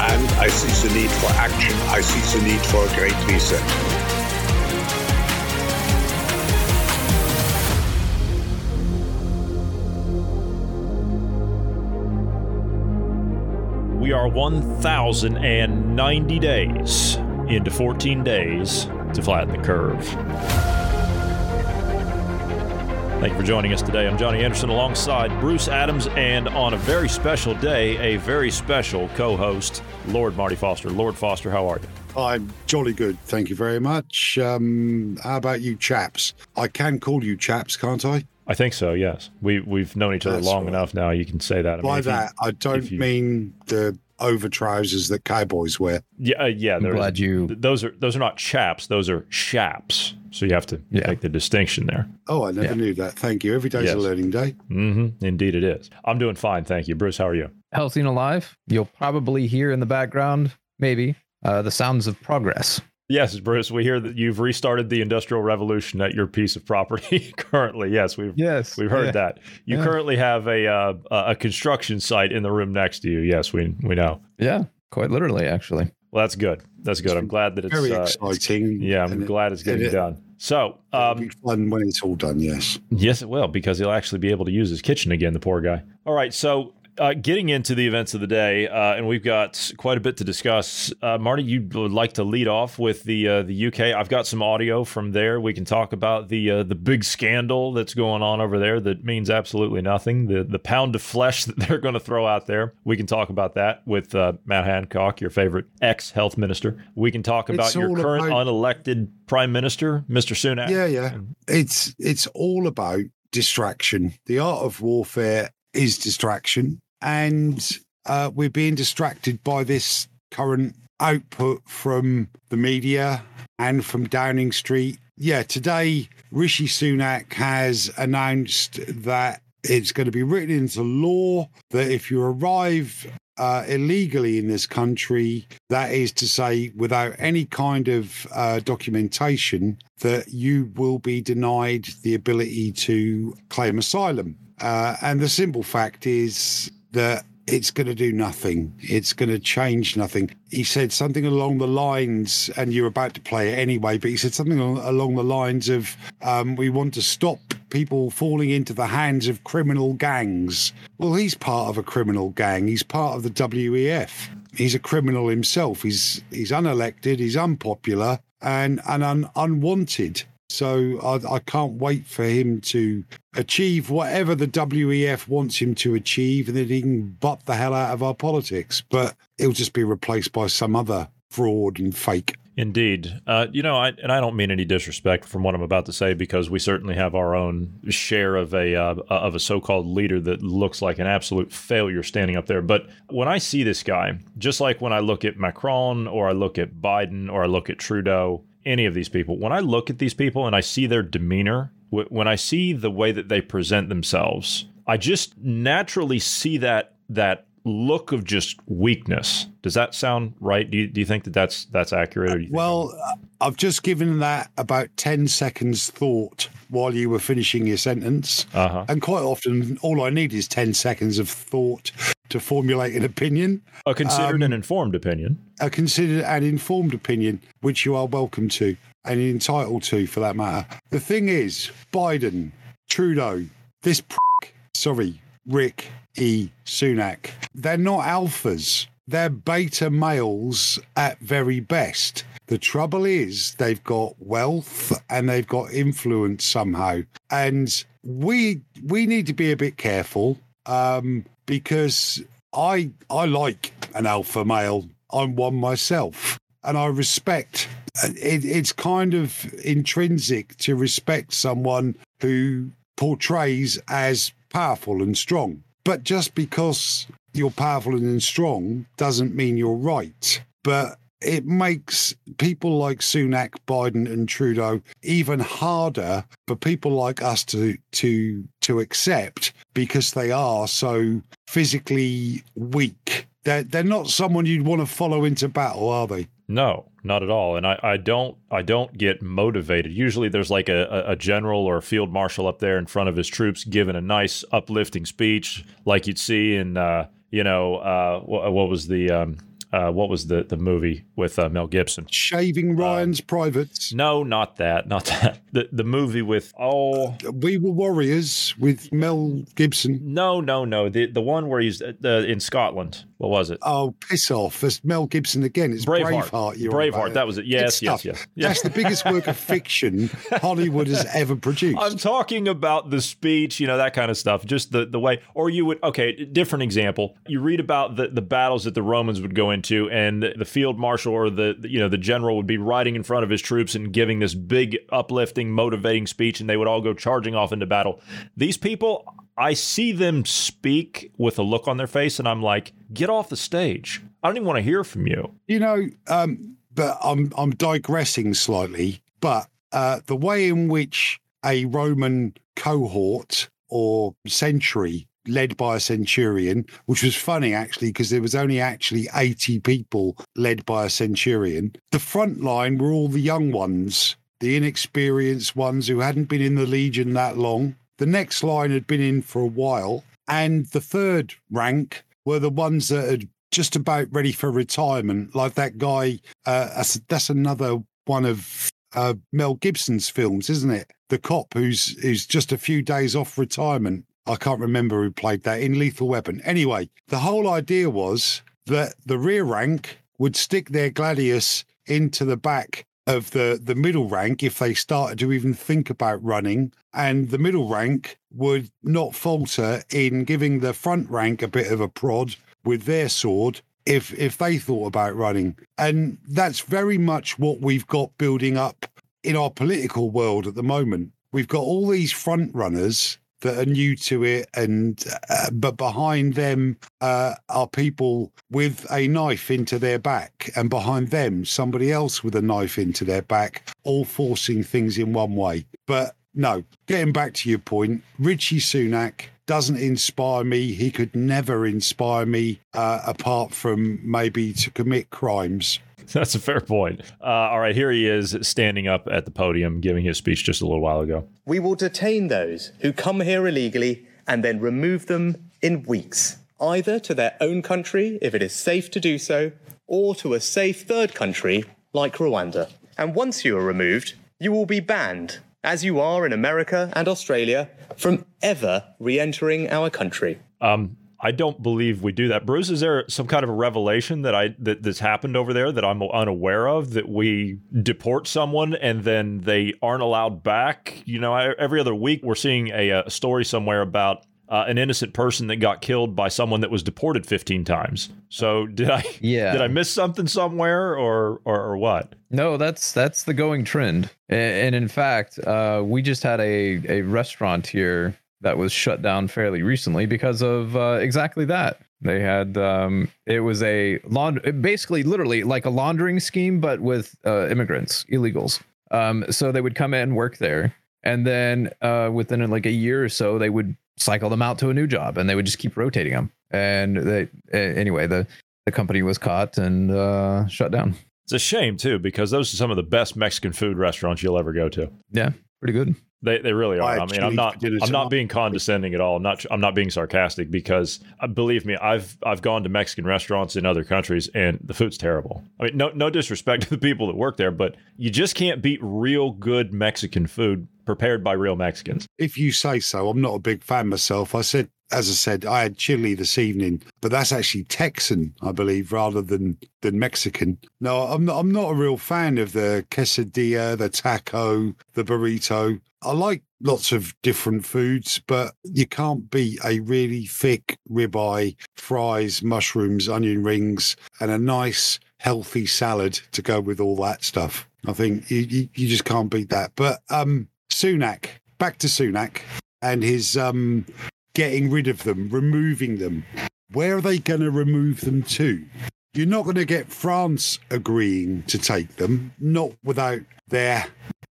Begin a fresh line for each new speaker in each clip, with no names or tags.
and I see the need for action. I see the need for a great reset.
We are 1,090 days into 14 days to flatten the curve. Thank you for joining us today. I'm Johnny Anderson alongside Bruce Adams, and on a very special day, a very special co host, Lord Marty Foster. Lord Foster, how are you?
I'm jolly good. Thank you very much. Um, how about you, chaps? I can call you chaps, can't I?
I think so, yes. We, we've known each other
That's
long
right.
enough now, you can say that. I
By
mean, if you-
that, I don't
you-
mean the over trousers that cowboys wear.
Yeah, uh, yeah.
I'm glad you-
th- Those are those are not chaps. Those are shaps. So you have to
Yeah.
make the distinction there.
Oh, I never
Yeah.
knew that. Thank you. Every day's
Yes.
a learning day.
Mm-hmm. Indeed, it is. I'm doing fine, thank you, Bruce. How are you?
Healthy and alive. You'll probably hear in the background, maybe, uh, the sounds of progress.
Yes, Bruce. We hear that you've restarted the industrial revolution at your piece of property currently. Yes, we've
Yes.
we've heard
yeah.
that. You
Yeah.
currently have a uh, a construction site in the room next to you. Yes, we we know.
Yeah, quite literally, actually.
Well, that's good. That's good. I'm glad that it's
Very
uh,
exciting.
yeah. I'm
it-
glad it's getting
it-
done. So,
It'll
um,
be fun when it's all done. Yes.
Yes, it will, because he'll actually be able to use his kitchen again, the poor guy. All right, so uh, getting into the events of the day, uh, and we've got quite a bit to discuss. Uh, Marty, you would like to lead off with the uh, the UK. I've got some audio from there. We can talk about the uh, the big scandal that's going on over there that means absolutely nothing. The the pound of flesh that they're going to throw out there. We can talk about that with uh, Matt Hancock, your favorite ex health minister. We can talk about
It's
your current
about-
unelected prime minister, Mr. Sunak.
Yeah, yeah. It's it's all about distraction. The art of warfare is distraction, and uh, we're being distracted by this current output from the media and from Downing Street. Yeah, today Rishi Sunak has announced that it's going to be written into law that if you arrive uh, illegally in this country, that is to say, without any kind of uh, documentation, that you will be denied the ability to claim asylum. Uh, and the simple fact is that it's going to do nothing. It's going to change nothing. He said something along the lines, and you're about to play it anyway, but he said something along the lines of, um, we want to stop people falling into the hands of criminal gangs. Well, he's part of a criminal gang. He's part of the WEF. He's a criminal himself. He's he's unelected. He's unpopular and and un, unwanted. So I, I can't wait for him to achieve whatever the WEF wants him to achieve, and then he can butt the hell out of our politics. But it'll just be replaced by some other fraud and fake.
Indeed. Uh, you know, I, and I don't mean any disrespect from what I'm about to say because we certainly have our own share of a uh, of a so-called leader that looks like an absolute failure standing up there. But when I see this guy, just like when I look at Macron or I look at Biden or I look at Trudeau, any of these people, when I look at these people and I see their demeanor, when I see the way that they present themselves, I just naturally see that that look of just weakness. Does that sound right? Do you, do you think that that's that's accurate? Or do you
Well, uh, I've just given that about 10 seconds thought while you were finishing your sentence.
Uh-huh.
And quite often, all I need is 10 seconds of thought to formulate an opinion,
a considered
Um,
and informed opinion?
a considered and informed opinion, which you are welcome to and entitled to for that matter. The thing is, Biden, Trudeau, this prick, sorry, Rick E. Sunak, they're not alphas. they're beta males at very best. The trouble is they've got wealth and they've got influence somehow. And we we need to be a bit careful um, because I I like an alpha male. I'm one myself, and I respect. It, it's kind of intrinsic to respect someone who portrays as powerful and strong. But just because you're powerful and strong doesn't mean you're right. But it makes people like Sunak, Biden, and Trudeau even harder for people like us to to to accept because they are so physically weak. They're they're not someone you'd want to follow into battle, are they?
No, not at all. And I, I don't I don't get motivated. Usually there's like a, a general or a field marshal up there in front of his troops giving a nice uplifting speech like you'd see in uh, you know uh, what, what was the um, uh, what was the the movie with uh, Mel Gibson?
Shaving Ryan's privates.
No, not that. Not that. The the movie with oh
We were warriors with Mel Gibson.
no no no the the one where he's uh, the, in Scotland. What was it?
Oh, piss off! It's Mel Gibson again. It's
Braveheart.
Braveheart. you're
Braveheart. That was it.
Good
Yes, yes,
stuff.
yes. Yeah.
That's the biggest work of fiction Hollywood has ever produced.
I'm talking about the speech, you know, that kind of stuff. Just the, the way, or you would, okay, different example. You read about the, the battles that the Romans would go into, and the, the field marshal or the, you know, the general would be riding in front of his troops and giving this big, uplifting, motivating speech, and they would all go charging off into battle. These people, I see them speak with a look on their face, and I'm like, get off the stage. I don't even want to hear from you.
You know, um, but I'm I'm digressing slightly. But uh, the way in which a Roman cohort or century led by a centurion, which was funny actually, because there was only actually 80 people led by a centurion. The front line were all the young ones, the inexperienced ones who hadn't been in the legion that long. The next line had been in for a while. And the third rank were the ones that had just about ready for retirement, like that guy. Uh, that's, another one of uh, Mel Gibson's films, isn't it? The cop who's who's just a few days off retirement. I can't remember who played that in Lethal Weapon. Anyway, the whole idea was that the rear rank would stick their gladius into the back of the the middle rank if they started to even think about running. And the middle rank would not falter in giving the front rank a bit of a prod with their sword if if they thought about running. And that's very much what we've got building up in our political world at the moment. We've got all these front runners that are new to it and uh, but behind them uh, are people with a knife into their back and behind them somebody else with a knife into their back all forcing things in one way. But no getting back to your point Rishi Sunak doesn't inspire me. He could never inspire me uh, apart from maybe to commit crimes
That's a fair point. Uh, all right, here he is standing up at the podium giving his speech just a little while ago.
We will detain those who come here illegally and then remove them in weeks, either to their own country if it is safe to do so, or to a safe third country like Rwanda. And once you are removed, you will be banned, as you are in America and Australia, from ever re entering our country.
Um, I don't believe we do that. Bruce, is there some kind of a revelation that I that that's happened over there that I'm unaware of that we deport someone and then they aren't allowed back? You know, I, every other week we're seeing a, a story somewhere about uh, an innocent person that got killed by someone that was deported 15 times. So did I?
Yeah.
Did I miss something somewhere or or, or what?
No, that's that's the going trend. A- And in fact, uh, we just had a, a restaurant here that was shut down fairly recently because of uh, exactly that. They had um, it was a laund- basically literally like a laundering scheme, but with uh, immigrants, illegals. Um, so they would come in, and work there, and then uh, within like a year or so, they would cycle them out to a new job, and they would just keep rotating them. And they anyway, the the company was caught and uh, shut down.
It's a shame too because those are some of the best Mexican food restaurants you'll ever go to.
Yeah, pretty good.
They, they really are.
I
mean, I'm not I'm not being condescending at all. I'm not I'm not being sarcastic because uh, believe me, I've I've gone to Mexican restaurants in other countries and the food's terrible. I mean, no no disrespect to the people that work there, but you just can't beat real good Mexican food prepared by real Mexicans.
if you say so, I'm not a big fan myself. I said as I said, I had chili this evening, but that's actually Texan, I believe, rather than than Mexican. No, I'm not. I'm not a real fan of the quesadilla, the taco, the burrito. I like lots of different foods, but you can't beat a really thick ribeye, fries, mushrooms, onion rings, and a nice healthy salad to go with all that stuff. I think you, you, you just can't beat that. But um, Sunak, back to Sunak and his um, getting rid of them, removing them. Where are they going to remove them to? You're not going to get France agreeing to take them, not without their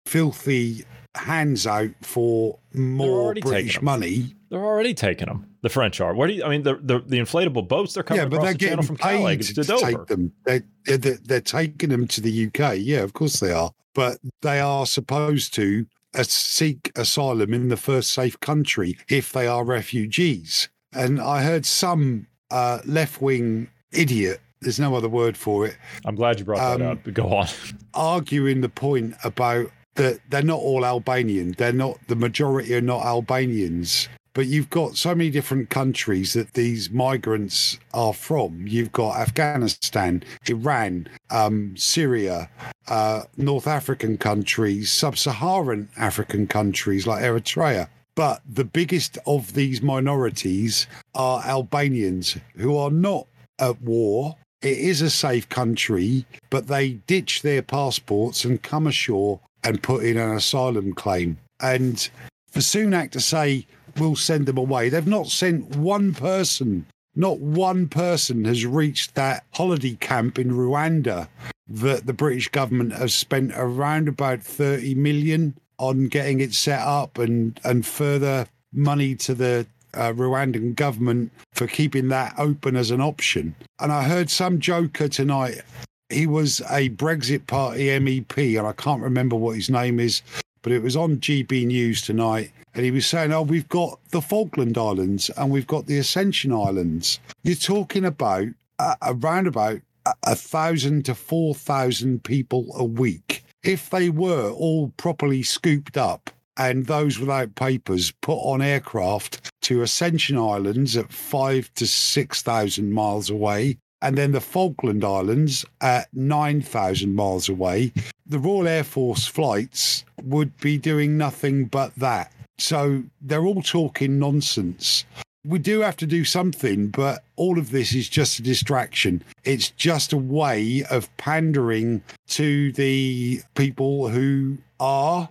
filthy hands out for more British money.
They're already taking them. The French are. Where do you? I mean, the the, the inflatable boats they're coming
yeah, but
across
they're
the channel
getting
from
paid
Calais
to
to Dover.
take them. They, they're, they're taking them to the UK. Yeah, of course they are. But they are supposed to seek asylum in the first safe country if they are refugees. And I heard some uh, left wing idiot. There's no other word for it.
I'm glad you brought that
Um,
up. But go on.
arguing the point about that they're not all Albanian. They're not the majority are not Albanians. But you've got so many different countries that these migrants are from. You've got Afghanistan, Iran, um, Syria, uh, North African countries, sub Saharan African countries like Eritrea. But the biggest of these minorities are Albanians who are not at war. It is a safe country, but they ditch their passports and come ashore and put in an asylum claim. And for Sunak to say, we'll send them away, they've not sent one person, not one person has reached that holiday camp in Rwanda that the British government has spent around about 30 million on getting it set up and, and further money to the uh, Rwandan government for keeping that open as an option. And I heard some joker tonight. He was a Brexit Party MEP, and I can't remember what his name is, but it was on GB News tonight. And he was saying, Oh, we've got the Falkland Islands and we've got the Ascension Islands. You're talking about uh, around about a, a thousand to four thousand people a week. If they were all properly scooped up and those without papers put on aircraft to Ascension Islands at five to 6,000 miles away, and then the Falkland Islands at 9,000 miles away, the Royal Air Force flights would be doing nothing but that. So they're all talking nonsense. We do have to do something, but all of this is just a distraction. It's just a way of pandering to the people who are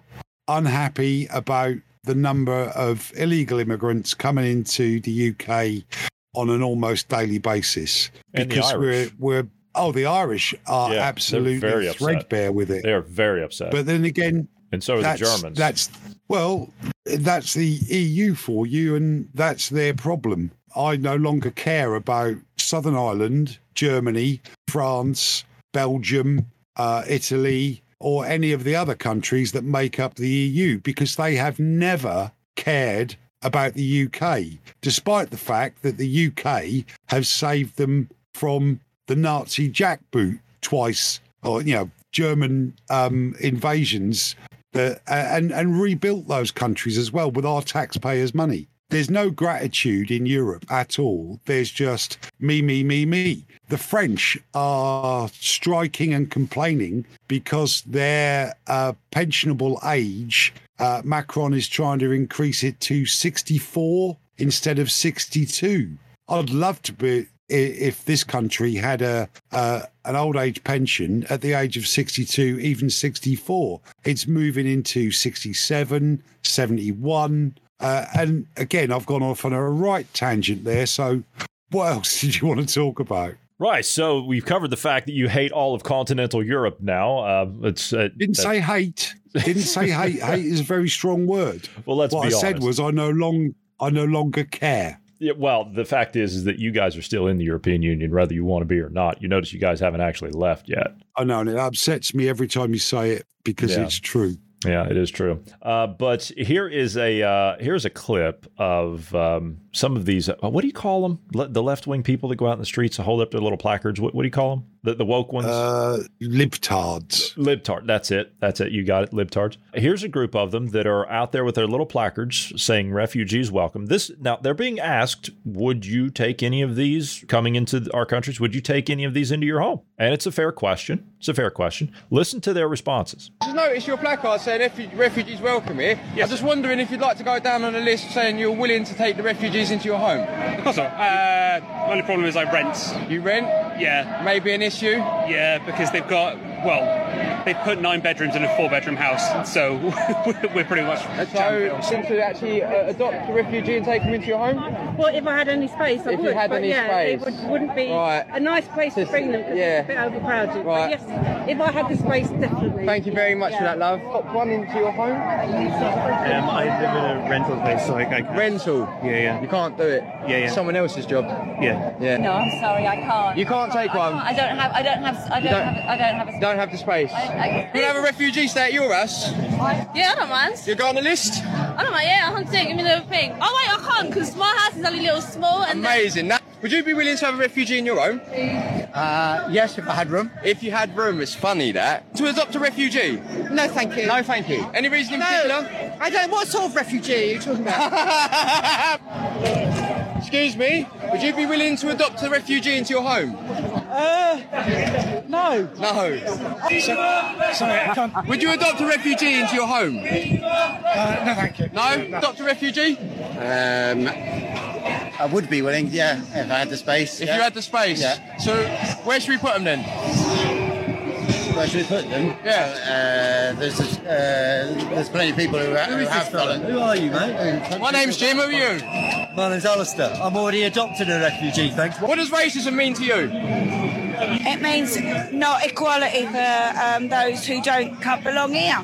unhappy about the number of illegal immigrants coming into the UK on an almost daily basis.
And the
because we're we're oh the Irish are
Yeah,
absolutely threadbare with it.
They are very upset.
But then again,
and so are the Germans.
That's well, that's the EU for you, and that's their problem. I no longer care about Southern Ireland, Germany, France, Belgium, uh, Italy, or any of the other countries that make up the EU because they have never cared about the UK, despite the fact that the UK has saved them from the Nazi jackboot twice, or you know, German um, invasions, that, and and rebuilt those countries as well with our taxpayers' money. There's no gratitude in Europe at all. There's just me, me, me, me. The French are striking and complaining because their uh, pensionable age, uh, Macron is trying to increase it to 64 instead of 62. I'd love to be if this country had a uh, an old age pension at the age of 62 even 64 it's moving into 67 71 uh, and again i've gone off on a right tangent there so what else did you want to talk about
right. So we've covered the fact that you hate all of continental Europe now. Uh, it's uh,
didn't
that-
say hate didn't say hate hate is a very strong word
Well, let's
what i said was i no long i no longer care
Yeah, well, the fact is, is that you guys are still in the European Union, whether you want to be or not. You notice you guys haven't actually left yet.
i know and it upsets me every time you say it because
Yeah.
it's true
Yeah, it is true. Uh, but here is a uh, here's a clip of um, some of these. Uh, what do you call them? Le- the left wing people that go out in the streets and hold up their little placards. What, what do you call them? The, the woke ones?
Uh, libtards.
Libtard. That's it. That's it. You got it. Libtards. Here's a group of them that are out there with their little placards saying refugees welcome. This now they're being asked, would you take any of these coming into our countries? Would you take any of these into your home? And it's a fair question. It's a fair question. Listen to their responses.
Just notice your placard saying refugees welcome here. I'm just wondering if you'd like to go down on a list saying you're willing to take the refugees into your home.
Of course not. Uh, only problem is I rent.
You rent?
Yeah.
Maybe an issue?
Yeah, because they've got, well, they've put nine bedrooms in a four bedroom house, so we're pretty much.
So, since to actually uh, adopt a refugee and take them into your home?
Well, if I had any space, I
If you
would.
had
but
any
yeah,
space.
it would, wouldn't be
Right.
a nice place to bring them because
Yeah.
it's a bit overcrowded.
Right.
But yes, if I had the space, definitely.
Thank you very much for that, love. Pop one into your home.
Um, I live in a rental place, so I, I can't.
Rental?
Yeah, yeah.
You can't do it?
Yeah, yeah.
Someone else's job?
Yeah.
Yeah.
No, I'm sorry, I can't.
You can't take one?
I don't have. I don't have. I don't,
don't-
have. I don't have a.
I don't have the space.
I,
You'll have a refugee stay at your house?
yeah, I don't mind.
You got on the list?
I don't mind. Yeah, I can take. Give me the thing. Oh wait, I can't because my house is only a little small and.
Amazing. Now, would you be willing to have a refugee in your home? Uh, yes, if I had room. If you had room, it's funny that. To adopt a refugee?
No, thank you.
No, thank you. Any reason in
No,
particular?
I don't. What sort of refugee are you talking about?
Excuse me, would you be willing to adopt a refugee into your home?
Uh, no.
No.
sorry, I can't.
Would you adopt a refugee into your home?
Uh, no, thank you.
No? Adopt a refugee?
Um, I would be willing, yeah, if I had the space.
If
yeah.
you had the space?
Yeah.
So, where should we put them then?
Where should we put them?
Yeah.
Uh, there's, uh, there's plenty of people who,
Who
who
is
have
this fella?
done it.
Who are you, mate?
My name's Jim, who are you?
My name's Alistair. I'm already adopted a refugee, thanks.
What does racism mean to you?
It means not equality for um, those who don't can't belong here.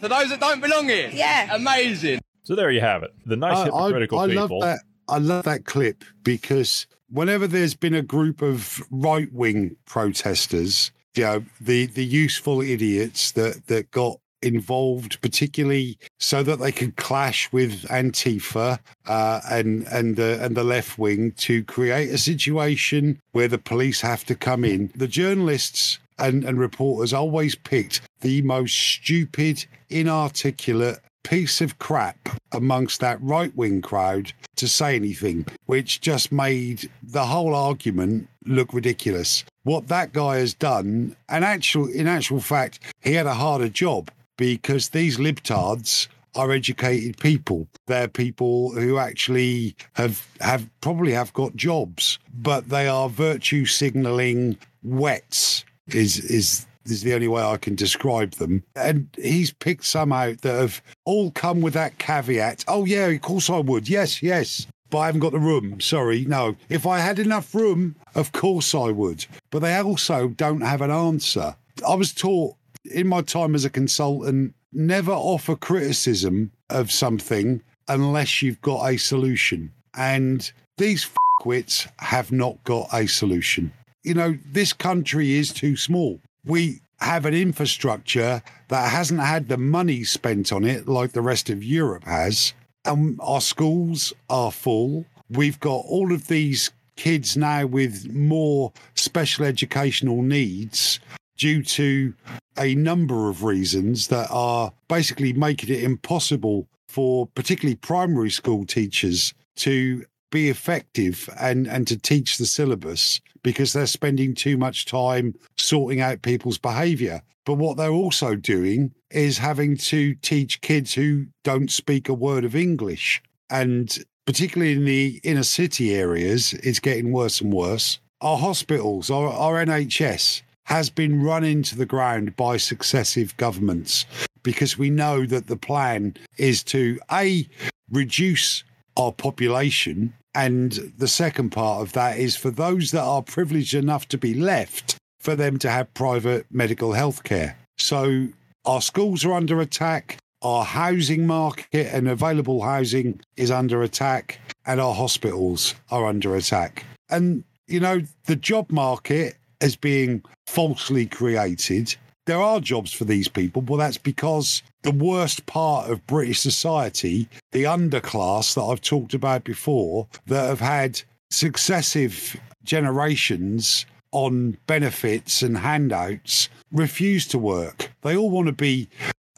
For those that don't belong here?
Yeah.
Amazing.
So there you have it. The nice
I- I-
hypocritical
I,
people.
love that. I love that clip because whenever there's been a group of right wing protesters, you know, the the useful idiots that that got involved, particularly so that they could clash with Antifa uh, and and the and the left wing to create a situation where the police have to come in. The journalists and, and reporters always picked the most stupid, inarticulate piece of crap amongst that right wing crowd to say anything, which just made the whole argument look ridiculous. What that guy has done, and actual in actual fact, he had a harder job because these libtards are educated people. They're people who actually have have probably have got jobs, but they are virtue signaling wets is is is the only way I can describe them. And he's picked some out that have all come with that caveat. Oh yeah, of course I would. Yes, yes. But I haven't got the room. Sorry. No. If I had enough room, of course I would. But they also don't have an answer. I was taught in my time as a consultant never offer criticism of something unless you've got a solution. And these fuckwits have not got a solution. You know, this country is too small. We have an infrastructure that hasn't had the money spent on it like the rest of Europe has. And our schools are full. We've got all of these kids now with more special educational needs due to a number of reasons that are basically making it impossible for particularly primary school teachers to be effective and, and to teach the syllabus because they're spending too much time sorting out people's behavior. But what they're also doing is having to teach kids who don't speak a word of English. And particularly in the inner city areas, it's getting worse and worse. Our hospitals, our, our NHS, has been run into the ground by successive governments because we know that the plan is to A, reduce our population. And the second part of that is for those that are privileged enough to be left, for them to have private medical health care. So our schools are under attack, our housing market and available housing is under attack, and our hospitals are under attack. And, you know, the job market is being falsely created. There are jobs for these people, but that's because the worst part of British society, the underclass that I've talked about before, that have had successive generations on benefits and handouts refuse to work. They all want to be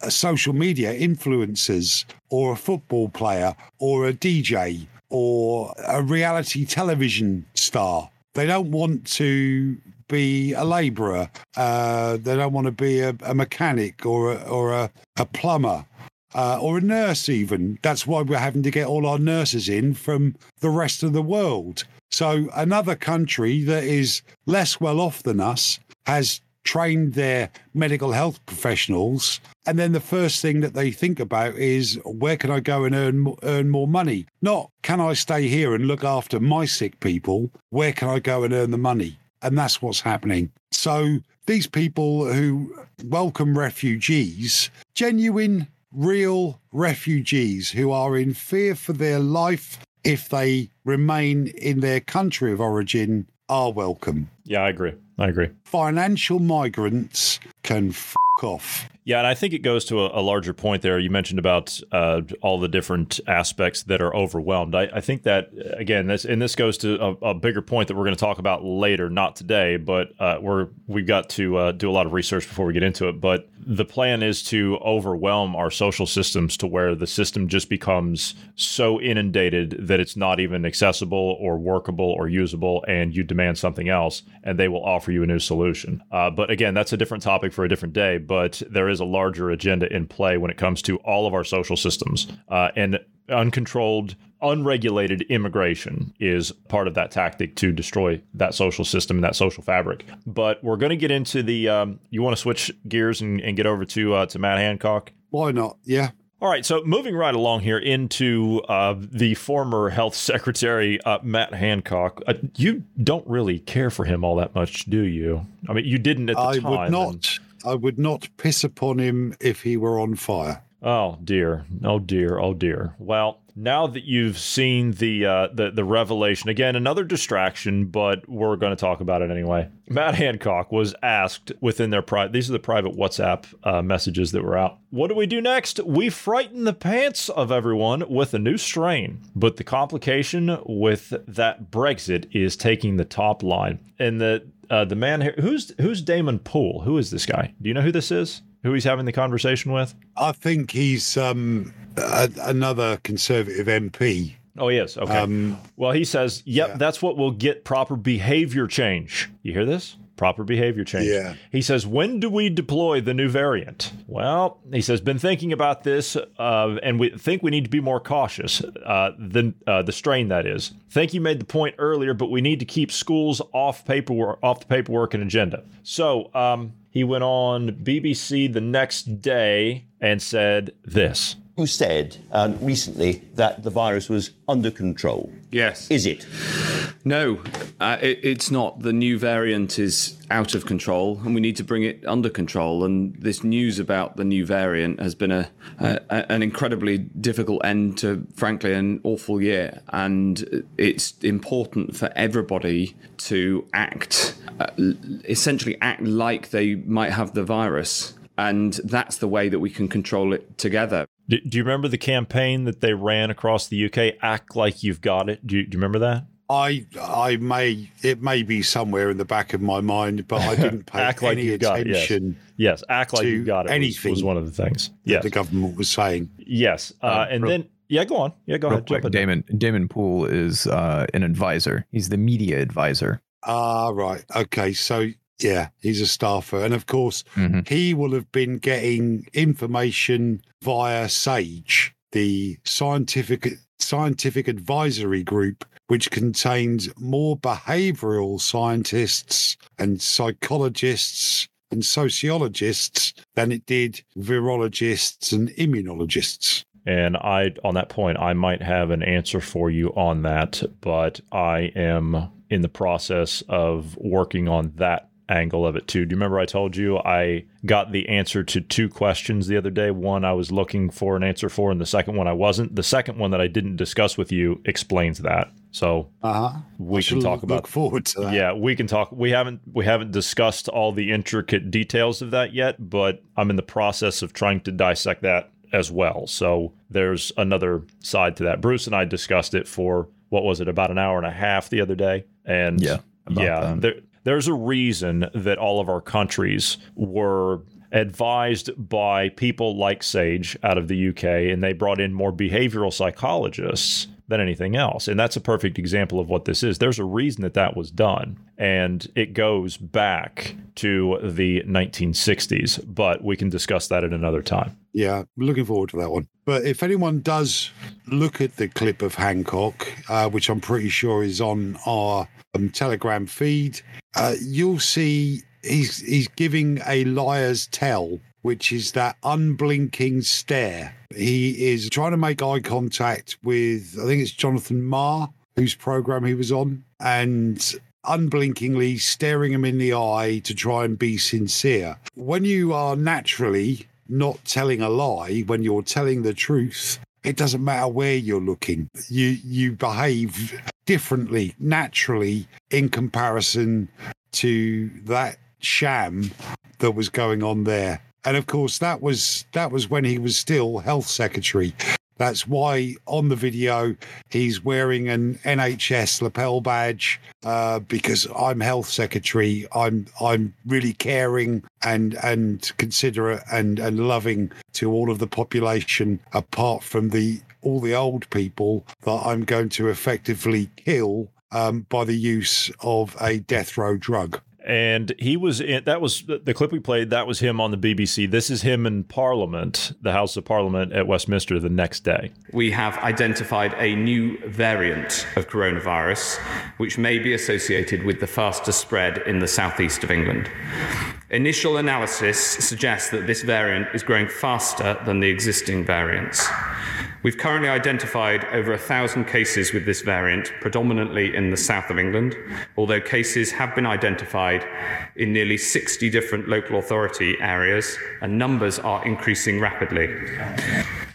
uh, social media influencers or a football player or a DJ or a reality television star. They don't want to be a labourer. Uh, they don't want to be a, a mechanic or a, or a, a plumber uh, or a nurse, even. That's why we're having to get all our nurses in from the rest of the world. So, another country that is less well off than us has trained their medical health professionals and then the first thing that they think about is where can I go and earn earn more money not can I stay here and look after my sick people where can I go and earn the money and that's what's happening so these people who welcome refugees genuine real refugees who are in fear for their life if they remain in their country of origin are welcome
Yeah, I agree. I agree.
financial migrants can f off.
Yeah, and I think it goes to a, a larger point there. You mentioned about uh, all the different aspects that are overwhelmed. I, I think that again, this and this goes to a, a bigger point that we're going to talk about later, not today, but uh, we're we've got to uh, do a lot of research before we get into it. But the plan is to overwhelm our social systems to where the system just becomes so inundated that it's not even accessible or workable or usable, and you demand something else, and they will offer you a new solution. Uh, but again, that's a different topic for a different day. But there is a larger agenda in play when it comes to all of our social systems uh, and uncontrolled. Unregulated immigration is part of that tactic to destroy that social system and that social fabric. But we're going to get into the. Um, you want to switch gears and, and get over to uh, to Matt Hancock?
Why not? Yeah.
All right, so moving right along here into uh, the former health secretary, uh, Matt Hancock. Uh, you don't really care for him all that much, do you? I mean, you didn't at the
I
time.
I would not. I would not piss upon him if he were on fire.
Oh dear, oh dear, oh dear. Well, now that you've seen the uh, the the revelation again, another distraction, but we're going to talk about it anyway. Matt Hancock was asked within their private. These are the private WhatsApp uh, messages that were out. What do we do next? We frighten the pants of everyone with a new strain, but the complication with that Brexit is taking the top line. And the uh, the man here, who's who's Damon Poole? Who is this guy? Do you know who this is? Who he's having the conversation with?
I think he's um, a, another Conservative MP.
Oh, yes. Okay.
Um,
well, he says, yep, that's what will get proper behavior change. You hear this? Proper behavior change.
Yeah.
He says, when do we deploy the new variant? Well, he says, been thinking about this, uh, and we think we need to be more cautious. Uh, the uh, the strain that is. Think you made the point earlier, but we need to keep schools off paperwork, off the paperwork and agenda. So, um, he went on BBC the next day and said this.
Who said uh, recently that the virus was under control?
Yes.
Is it?
No, uh, it, it's not. The new variant is out of control, and we need to bring it under control. And this news about the new variant has been a, a an incredibly difficult end to, frankly, an awful year. And it's important for everybody to act, uh, essentially act like they might have the virus. And that's the way that we can control it together.
Do, do you remember the campaign that they ran across the UK? Act like you've got it. Do you, do you remember that?
I I may it may be somewhere in the back of my mind, but I didn't pay
act like
any
you've got it. Yes.
attention.
Yes, act like
to
you got it. was-
anything
was, one of the things.
that
Yes,
the government was saying.
yes, uh, and
real-
then yeah, go on. Yeah, go
Real
ahead.
Quick,
in.
Damon Damon Poole is uh, an advisor. He's the media advisor.
Ah, right. Okay. So, yeah, he's a staffer. And of course,
Mhm.
he will have been getting information via SAGE, the scientific scientific advisory group, which contains more behavioral scientists and psychologists and sociologists than it did virologists and immunologists.
And I, on that point, I might have an answer for you on that, but I am in the process of working on that angle of it too. Do you remember I told you I got the answer to two questions the other day? One I was looking for an answer for, and the second one I wasn't. The second one that I didn't discuss with you explains that. So
Uh-huh.
we
I
can talk about
look forward to that.
yeah, we can talk. We haven't we haven't discussed all the intricate details of that yet, but I'm in the process of trying to dissect that as well. So there's another side to that. Bruce and I discussed it for what was it about an hour and a half the other day, and
Yeah,
yeah, there There's a reason that all of our countries were advised by people like Sage out of the UK, and they brought in more behavioral psychologists than anything else. And that's a perfect example of what this is. There's a reason that that was done, and it goes back to the 1960s, but we can discuss that at another time.
Yeah, looking forward to that one. But if anyone does look at the clip of Hancock, uh, which I'm pretty sure is on our um, Telegram feed, uh, you'll see he's he's giving a liar's tell, which is that unblinking stare. He is trying to make eye contact with I think it's Jonathan Marr, whose program he was on, and unblinkingly staring him in the eye to try and be sincere. When you are naturally not telling a lie, when you're telling the truth, it doesn't matter where you're looking. You you behave differently naturally in comparison to that sham that was going on there. And of course that was that was when he was still health secretary. That's why on the video he's wearing an NHS lapel badge uh, because I'm health secretary. I'm I'm really caring and and considerate and and loving to all of the population, apart from the all the old people that I'm going to effectively kill um, by the use of a death row drug
and he was in that was the clip we played that was him on the BBC this is him in parliament the house of parliament at Westminster the next day.
We have identified a new variant of coronavirus which may be associated with the faster spread in the southeast of England. Initial analysis suggests that this variant is growing faster than the existing variants We've currently identified over a thousand cases with this variant, predominantly in the south of England, although cases have been identified in nearly 60 different local authority areas, and numbers are increasing rapidly.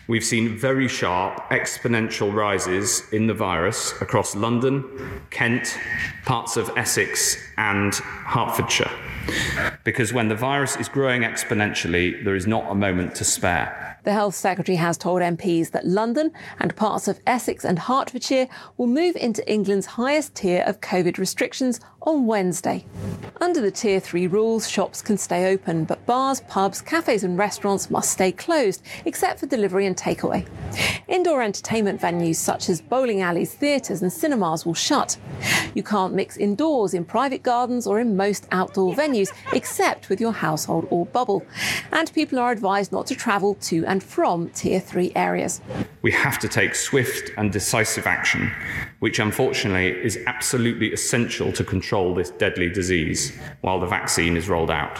We've seen very sharp exponential rises in the virus across London, Kent, parts of Essex, and Hertfordshire. Because when the virus is growing exponentially, there is not a moment to spare.
The Health Secretary has told MPs that London and parts of Essex and Hertfordshire will move into England's highest tier of COVID restrictions on Wednesday. Under the Tier 3 rules, shops can stay open, but bars, pubs, cafes, and restaurants must stay closed, except for delivery and takeaway. Indoor entertainment venues such as bowling alleys, theatres, and cinemas will shut. You can't mix indoors in private gardens or in most outdoor venues, except with your household or bubble. And people are advised not to travel to and from Tier 3 areas.
We have to take swift and decisive action, which unfortunately is absolutely essential to control this deadly disease while the vaccine is rolled out.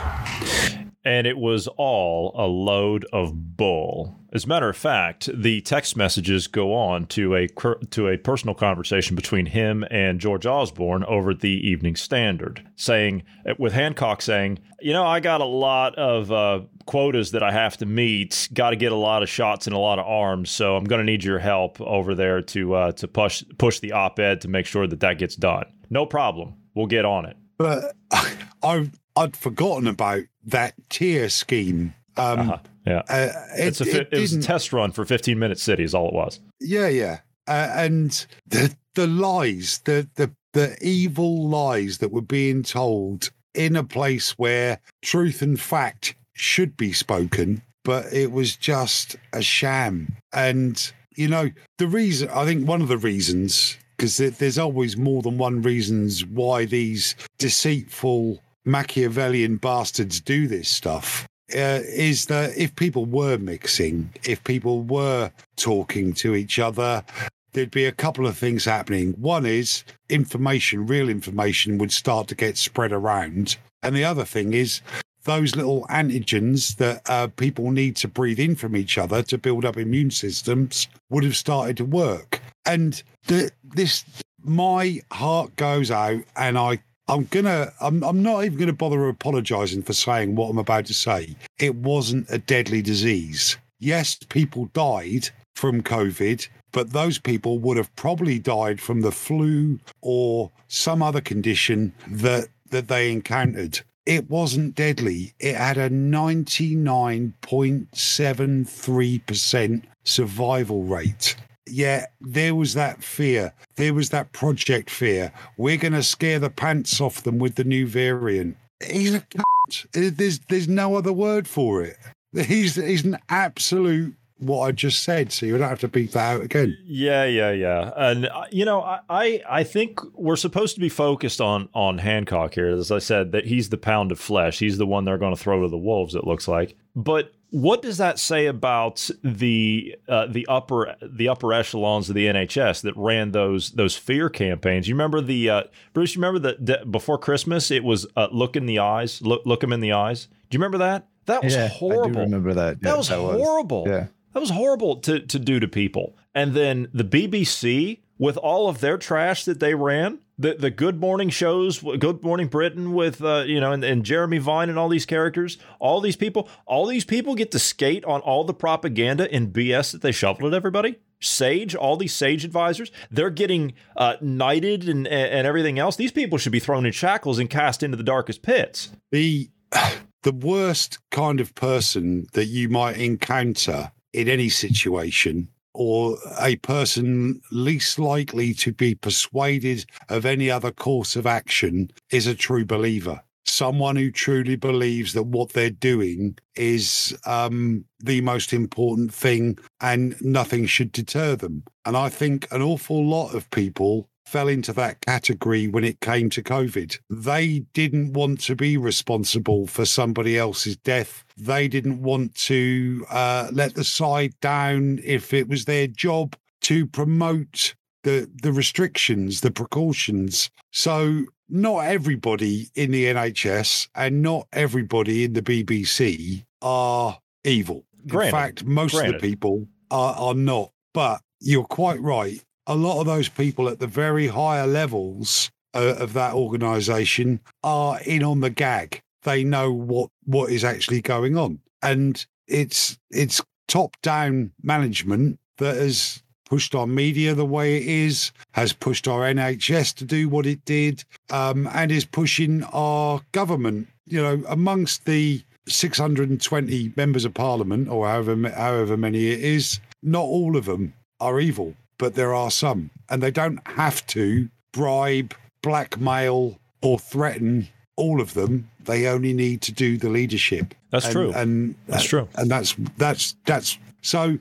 And it was all a load of bull. As a matter of fact, the text messages go on to a to a personal conversation between him and George Osborne over the Evening Standard, saying with Hancock saying, "You know, I got a lot of uh, quotas that I have to meet. Got to get a lot of shots and a lot of arms, so I'm going to need your help over there to uh, to push push the op-ed to make sure that that gets done. No problem, we'll get on it."
But I I'd forgotten about that tier scheme. Um,
uh-huh. Yeah,
uh, it,
it's a, it, it was a test run for 15 minute cities. All it was.
Yeah, yeah, uh, and the the lies, the the the evil lies that were being told in a place where truth and fact should be spoken, but it was just a sham. And you know, the reason I think one of the reasons because there's always more than one reasons why these deceitful Machiavellian bastards do this stuff uh, is that if people were mixing, if people were talking to each other, there'd be a couple of things happening. One is information, real information, would start to get spread around. And the other thing is those little antigens that uh, people need to breathe in from each other to build up immune systems would have started to work. And the, this, my heart goes out, and I I'm gonna. I'm. I'm not even gonna bother apologising for saying what I'm about to say. It wasn't a deadly disease. Yes, people died from COVID, but those people would have probably died from the flu or some other condition that that they encountered. It wasn't deadly. It had a 99.73% survival rate. Yet there was that fear. There was that project fear. We're going to scare the pants off them with the new variant. He's a cunt. There's there's no other word for it. He's he's an absolute what I just said, so you don't have to beat that out again.
Yeah, yeah, yeah. And uh, you know, I, I I think we're supposed to be focused on on Hancock here. As I said, that he's the pound of flesh. He's the one they're going to throw to the wolves. It looks like. But what does that say about the uh, the upper the upper echelons of the NHS that ran those those fear campaigns? You remember the uh, Bruce? You remember that before Christmas it was uh, look in the eyes, look look him in the eyes. Do you remember that? That was
yeah,
horrible.
I do remember that.
that was horrible.
Yeah.
That was horrible to, to do to people. And then the BBC, with all of their trash that they ran, the, the Good Morning shows, Good Morning Britain with, uh, you know, and, and Jeremy Vine and all these characters, all these people, all these people get to skate on all the propaganda and BS that they shoveled at everybody. Sage, all these Sage advisors, they're getting uh, knighted and, and everything else. These people should be thrown in shackles and cast into the darkest pits.
The the worst kind of person that you might encounter in any situation or a person least likely to be persuaded of any other course of action is a true believer. Someone who truly believes that what they're doing is um, the most important thing and nothing should deter them. And I think an awful lot of people fell into that category when it came to COVID. They didn't want to be responsible for somebody else's death. They didn't want to uh, let the side down if it was their job to promote the the restrictions, the precautions. So not everybody in the NHS and not everybody in the BBC are evil.
Granted,
in fact, most
granted.
of the people are, are not. But you're quite right a lot of those people at the very higher levels uh, of that organization are in on the gag. They know what what is actually going on, and it's it's top down management that has pushed our media the way it is, has pushed our NHS to do what it did, um, and is pushing our government. You know, amongst the 620 members of parliament, or however however many it is, not all of them are evil but there are some, and they don't have to bribe, blackmail, or threaten all of them. They only need to do the leadership.
That's
and,
true.
and
That's true.
and that's that's that's so.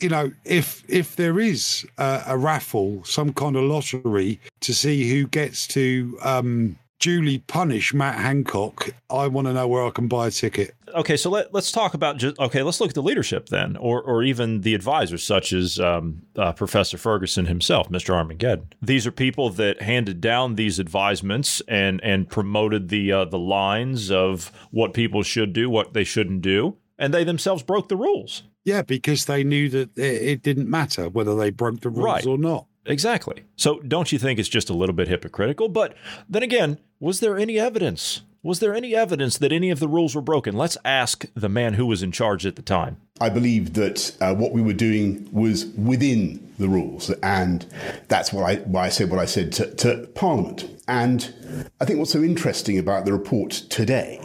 You know, if if there is a, a raffle, some kind of lottery to see who gets to um, duly punish Matt Hancock, I want to know where I can buy a ticket.
Okay, so let, let's talk about just okay. Let's look at the leadership then, or or even the advisors, such as um, uh, Professor Ferguson himself, Mr. Armageddon. These are people that handed down these advisements and and promoted the uh, the lines of what people should do, what they shouldn't do, and they themselves broke the rules.
Yeah, because they knew that it, it didn't matter whether they broke the rules
Right.
or not.
Exactly. So don't you think it's just a little bit hypocritical? But then again, was there any evidence? Was there any evidence that any of the rules were broken? Let's ask the man who was in charge at the time.
I believed that uh, what we were doing was within the rules, and that's I why I said what I said to, to Parliament. And I think what's so interesting about the report today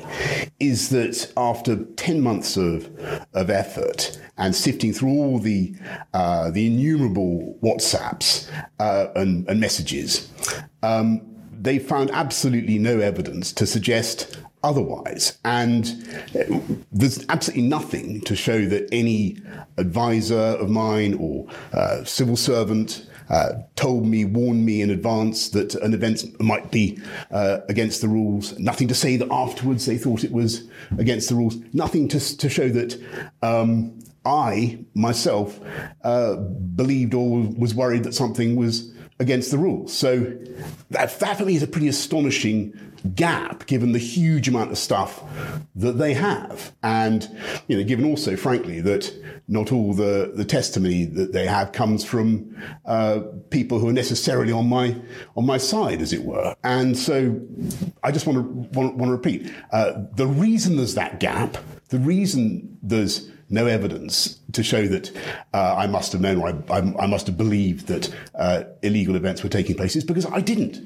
is that after ten months of of effort and sifting through all the uh, the innumerable WhatsApps uh, and, and messages, um, they found absolutely no evidence to suggest otherwise. And uh, there's absolutely nothing to show that any advisor of mine or uh, civil servant uh, told me, warned me in advance that an event might be uh, against the rules. Nothing to say that afterwards they thought it was against the rules. Nothing to, to show that um, I myself uh, believed or was worried that something was against the rules. So that, that for me is a pretty astonishing gap given the huge amount of stuff that they have. And, you know, given also, frankly, that not all the, the testimony that they have comes from uh, people who are necessarily on my on my side, as it were. And so I just want to want, want to repeat uh, the reason there's that gap, the reason there's no evidence to show that uh, I must have known or I, I, I must have believed that uh, illegal events were taking place is because I didn't.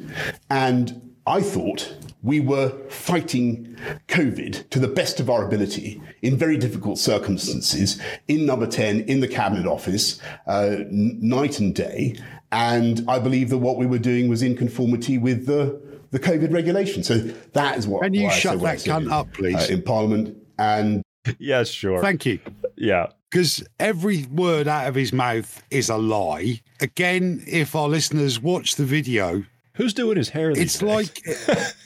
And I thought we were fighting COVID to the best of our ability in very difficult circumstances in number 10 in the Cabinet Office, uh, n- night and day. And I believe that what we were doing was in conformity with the, the COVID regulation. So that is what
Can you shut
said what I
that
said
cunt up, please?
uh, in Parliament. And
yes, sure.
Thank you.
Yeah.
Because every word out of his mouth is a lie. Again, if our listeners watch the video,
who's doing his hair?
it's like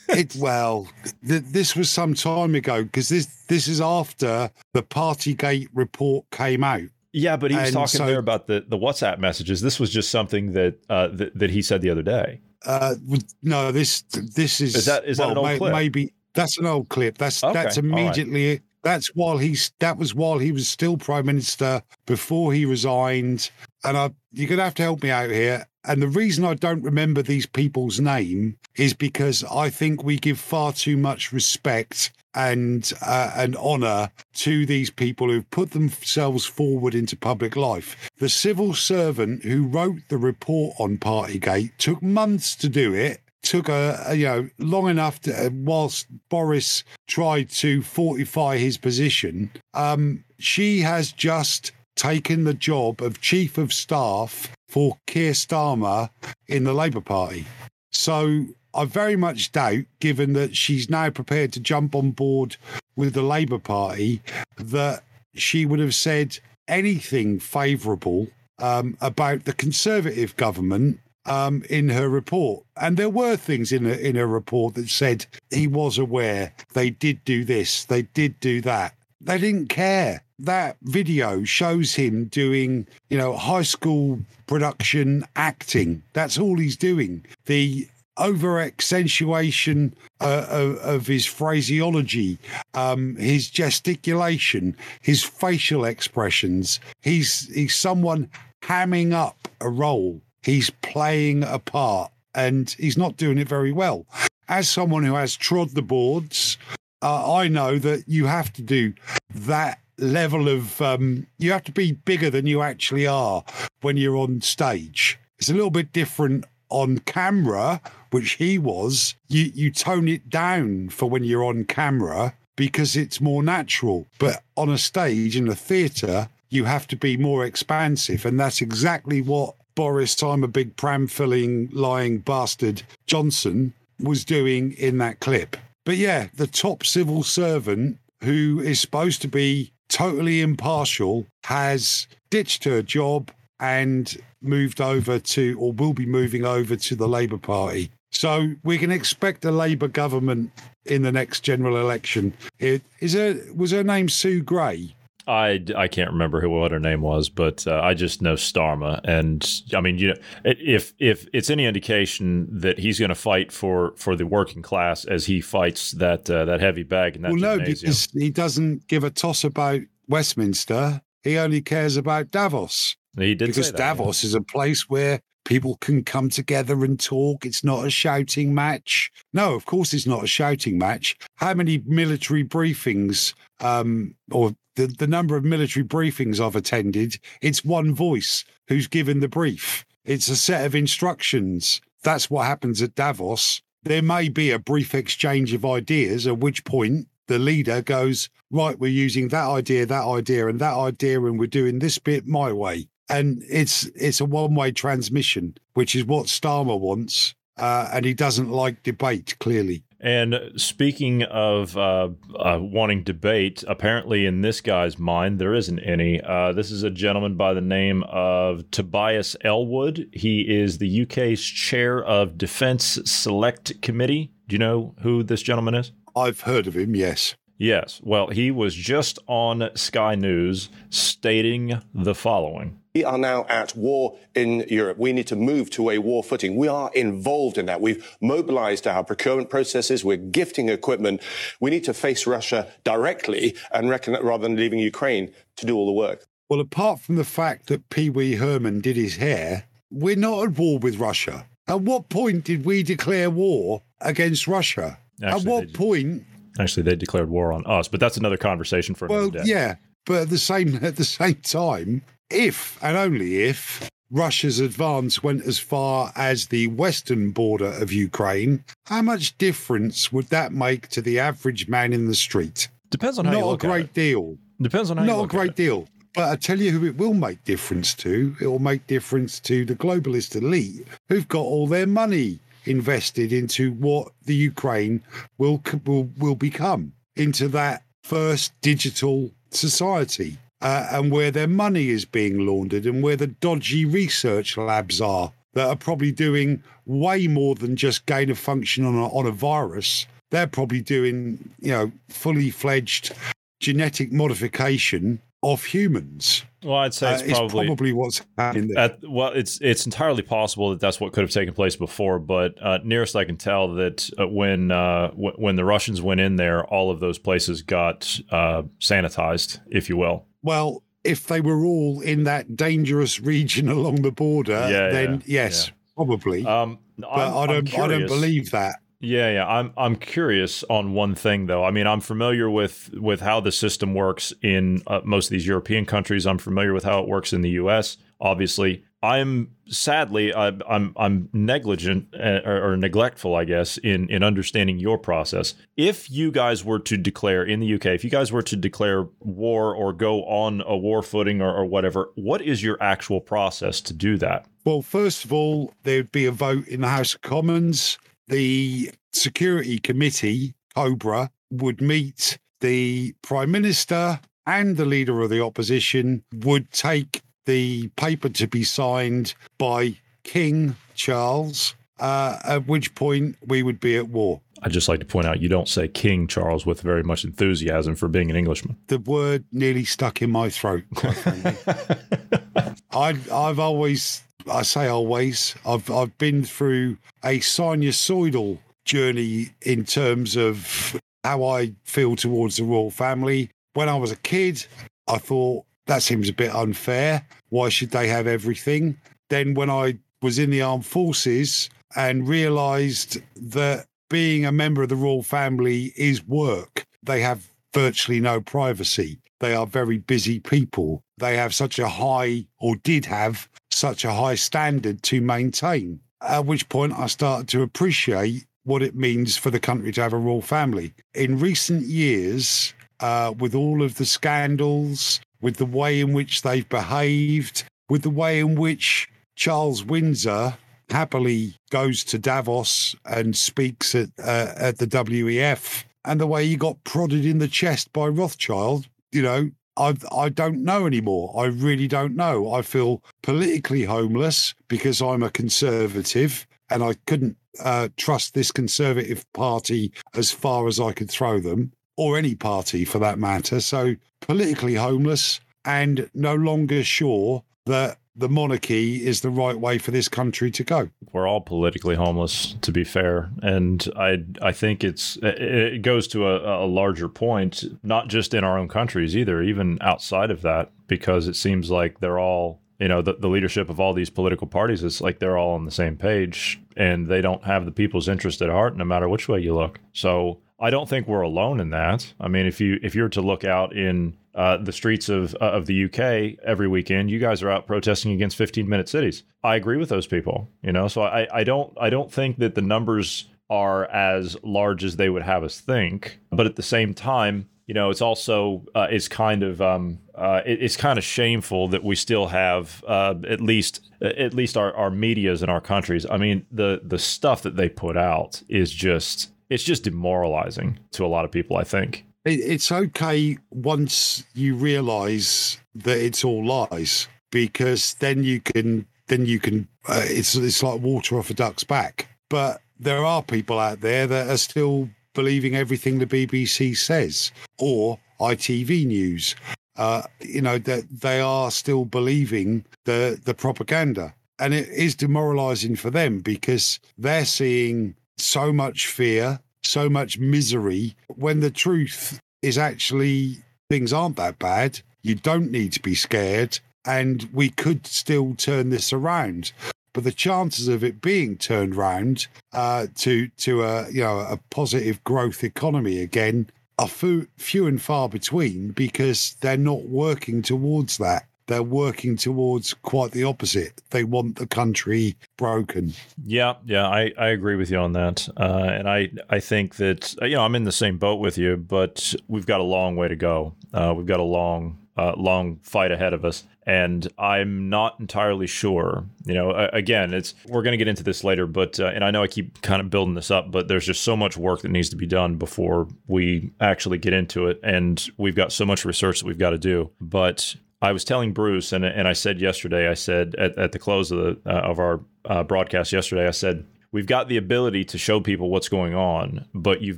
it. Well, th- this was some time ago because this this is after the Partygate report came out.
Yeah, but he was
And
talking
so-
there about the, the WhatsApp messages. This was just something that, uh, that that he said the other day.
Uh, no, this this is
Is that- is that an old
may-
clip?
Maybe that's an old clip. That's
Okay,
that's
all right.
immediately. That's while he's that was while he was still prime minister before he resigned. And I, you're gonna have to help me out here. And the reason I don't remember these people's name is because I think we give far too much respect and uh, and honor to these people who've put themselves forward into public life. The civil servant who wrote the report on Partygate took months to do it. Took a, a, you know long enough to, uh, whilst Boris tried to fortify his position. Um, she has just taken the job of chief of staff for Keir Starmer in the Labour Party. So I very much doubt, given that she's now prepared to jump on board with the Labour Party, that she would have said anything favourable um, about the Conservative government um, in her report. And there were things in her, in her report that said he was aware they did do this, they did do that. They didn't care. That video shows him doing, you know, high school production acting. That's all he's doing. The over accentuation uh, of, of his phraseology, um, his gesticulation, his facial expressions. He's he's someone hamming up a role. He's playing a part, and he's not doing it very well. As someone who has trod the boards, uh, I know that you have to do that level of um, you have to be bigger than you actually are when you're on stage. It's a little bit different on camera, which he was. You you tone it down for when you're on camera because it's more natural. But on a stage in a theatre, you have to be more expansive, and that's exactly what Boris, I'm a big pram filling lying bastard Johnson was doing in that clip. But yeah, the top civil servant who is supposed to be totally impartial has ditched her job and moved over to, or will be moving over to the Labour Party. So we can expect a Labour government in the next general election. It, is her, was her name Sue Gray?
I, I can't remember who what her name was, but uh, I just know Starmer, and I mean, you know, if if it's any indication that he's going to fight for for the working class as he fights that uh, that heavy bag in that
well, no, because he doesn't give a toss about Westminster. He only cares about Davos.
He did
because
say that, yeah.
Davos is a place where people can come together and talk. It's not a shouting match. No, of course it's not a shouting match. How many military briefings, um, or the, the number of military briefings I've attended, it's one voice who's given the brief. It's a set of instructions. That's what happens at Davos. There may be a brief exchange of ideas, at which point the leader goes, Right, we're using that idea, that idea, and that idea, and we're doing this bit my way. And it's it's a one way transmission, which is what Starmer wants. Uh, and he doesn't like debate, clearly.
And speaking of uh, uh, wanting debate, apparently in this guy's mind there isn't any. Uh, this is a gentleman by the name of Tobias Ellwood. He is the UK's chair of Defence Select Committee. Do you know who this gentleman is?
I've heard of him, yes.
Yes. Well, he was just on Sky News stating the following.
We are now at war in Europe. We need to move to a war footing. We are involved in that. We've mobilized our procurement processes. We're gifting equipment. We need to face Russia directly and reckon rather than leaving Ukraine to do all the work.
Well, apart from the fact that Pee Wee Herman did his hair, we're not at war with Russia. At what point did we declare war against Russia? at what point?
Actually, they declared war on us, but that's another conversation for
Well,
another day.
yeah, but at the same at the same time, if and only if Russia's advance went as far as the western border of Ukraine, how much difference would that make to the average man in the street?
Depends on how
Not
you
a
look at
great
it.
deal.
Depends on how you
Not a
at
great deal. But I tell you who it will make difference to. It will make difference to the globalist elite who've got all their money invested into what the Ukraine will will will become into that first digital society. Uh, and where their money is being laundered and where the dodgy research labs are that are probably doing way more than just gain of function on a, on a virus. They're probably doing, you know, fully fledged genetic modification of humans.
Well, I'd say
Uh,
it's
it's
probably,
probably what's happening there.
At, well, it's it's entirely possible that that's what could have taken place before, but uh, nearest I can tell that uh, when uh, w- when the Russians went in there, all of those places got uh, sanitized, if you will.
Well, if they were all in that dangerous region along the border,
Yeah,
then
yeah,
yes, probably.
Um,
but
I'm-
I don't. I don't believe that.
Yeah, yeah. I'm I'm curious on one thing though. I mean, I'm familiar with with how the system works in uh, most of these European countries. I'm familiar with how it works in the U.S. Obviously, I'm sadly I, I'm I'm negligent uh, or, or neglectful, I guess, in in understanding your process. If you guys were to declare in the UK, if you guys were to declare war or go on a war footing or, or whatever, what is your actual process to do that?
Well, first of all, there'd be a vote in the House of Commons. The Security Committee, Cobra, would meet. The Prime Minister and the Leader of the Opposition would take the paper to be signed by King Charles, uh, at which point we would be at war.
I'd just like to point out you don't say King Charles with very much enthusiasm for being an Englishman.
The word nearly stuck in my throat. Quite. I, I've always, I say always, I've I've been through a sinusoidal journey in terms of how I feel towards the royal family. When I was a kid, I thought that seems a bit unfair. Why should they have everything? Then when I was in the armed forces and realised that being a member of the royal family is work, they have virtually no privacy. They are very busy people. They have such a high, or did have such a high standard to maintain. At which point I started to appreciate what it means for the country to have a royal family. In recent years, uh, with all of the scandals, with the way in which they've behaved, with the way in which Charles Windsor happily goes to Davos and speaks at uh, at the WEF, and the way he got prodded in the chest by Rothschild, you know, I I don't know anymore. I really don't know. I feel politically homeless because I'm a conservative and I couldn't uh, trust this conservative party as far as I could throw them, or any party for that matter. So politically homeless and no longer sure that the monarchy is the right way for this country to go.
We're all politically homeless, to be fair, and I I think it's it goes to a, a larger point, not just in our own countries either, even outside of that, because it seems like they're all you know the, the leadership of all these political parties. It's like they're all on the same page, and they don't have the people's interest at heart, no matter which way you look. So I don't think we're alone in that. I mean, if you if you're to look out in uh, the streets of uh, of the UK every weekend, you guys are out protesting against 15 minute cities. I agree with those people. You know, so I I don't I don't think that the numbers are as large as they would have us think, but at the same time. You know, it's also uh, it's kind of um, uh, it, it's kind of shameful that we still have uh, at least at least our, our media's in our countries. I mean, the the stuff that they put out is just it's just demoralizing to a lot of people. I think.
It's okay once you realise that it's all lies, because then you can then you can uh, it's it's like water off a duck's back. But there are people out there that are still believing everything the BBC says or ITV News. Uh, you know that they are still believing the the propaganda, and it is demoralising for them because they're seeing so much fear, so much misery, when the truth is actually things aren't that bad. You don't need to be scared, and we could still turn this around. But the chances of it being turned round uh, to to a you know a positive growth economy again are few, few and far between because they're not working towards that. They're working towards quite the opposite. They want the country broken.
Yeah, yeah, I, I agree with you on that, uh, and I I think that you know I'm in the same boat with you, but we've got a long way to go. Uh, we've got a long uh, long fight ahead of us, and I'm not entirely sure. You know, again, it's we're going to get into this later, but uh, and I know I keep kind of building this up, but there's just so much work that needs to be done before we actually get into it, and we've got so much research that we've got to do. But I was telling Bruce, and and I said yesterday, I said at, at the close of the uh, of our uh, broadcast yesterday, I said we've got the ability to show people what's going on, but you've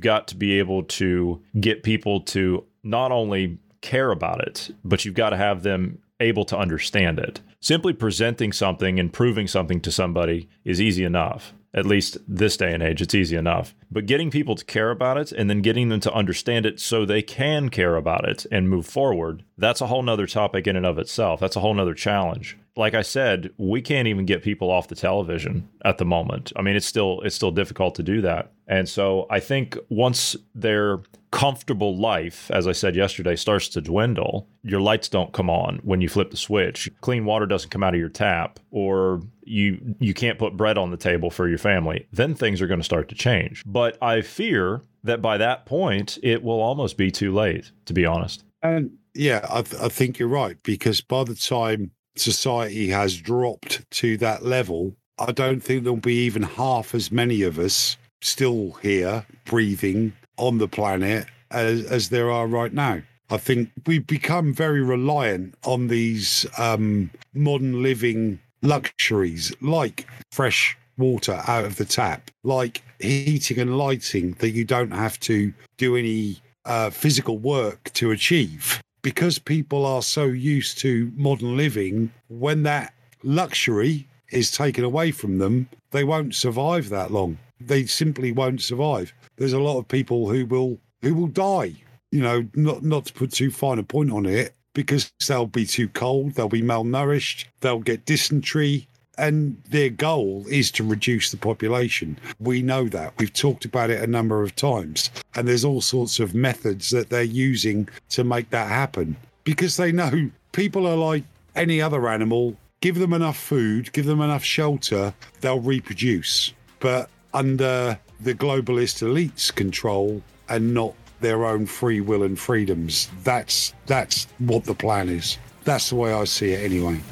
got to be able to get people to not only care about it, but you've got to have them able to understand it. Simply presenting something and proving something to somebody is easy enough. At least this day and age, it's easy enough. But getting people to care about it and then getting them to understand it so they can care about it and move forward, that's a whole nother topic in and of itself. That's a whole nother challenge. Like I said, we can't even get people off the television at the moment. I mean, it's still it's still difficult to do that. And so I think once their comfortable life, as I said yesterday, starts to dwindle, your lights don't come on when you flip the switch. Clean water doesn't come out of your tap, or you you can't put bread on the table for your family. Then things are going to start to change. But I fear that by that point, it will almost be too late. To be honest.
And yeah, I, th- I think you're right because by the time society has dropped to that level, I don't think there'll be even half as many of us still here breathing on the planet as, as there are right now. I think we've become very reliant on these um, modern living luxuries like fresh water out of the tap, like heating and lighting that you don't have to do any uh, physical work to achieve. Because people are so used to modern living, when that luxury is taken away from them, they won't survive that long. They simply won't survive. There's a lot of people who will who will die. You know, not not to put too fine a point on it, because they'll be too cold, they'll be malnourished, they'll get dysentery, and their goal is to reduce the population. We know that. We've talked about it a number of times. And there's all sorts of methods that they're using to make that happen because they know people are like any other animal. Give them enough food, give them enough shelter, they'll reproduce. But under the globalist elite's control and not their own free will and freedoms, that's that's what the plan is. That's the way I see it anyway.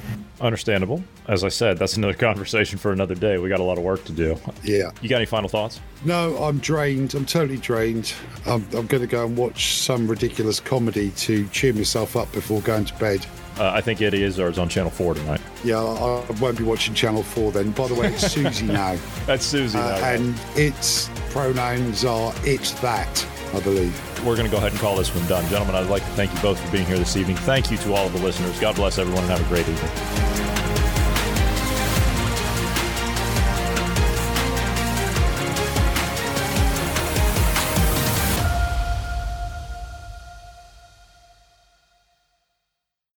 Understandable. As I said, that's another conversation for another day. We got a lot of work to do.
Yeah.
You got any final thoughts?
No, I'm drained. I'm totally drained. I'm, I'm going to go and watch some ridiculous comedy to cheer myself up before going to bed.
Uh, I think Eddie Izzard's on Channel 4 tonight.
Yeah, I, I won't be watching Channel 4 then. By the way, it's Susie now.
That's Susie
Uh,
now.
and its pronouns are it's that, I believe.
We're going to go ahead and call this one done. Gentlemen, I'd like to thank you both for being here this evening. Thank you to all of the listeners. God bless everyone and have a great evening.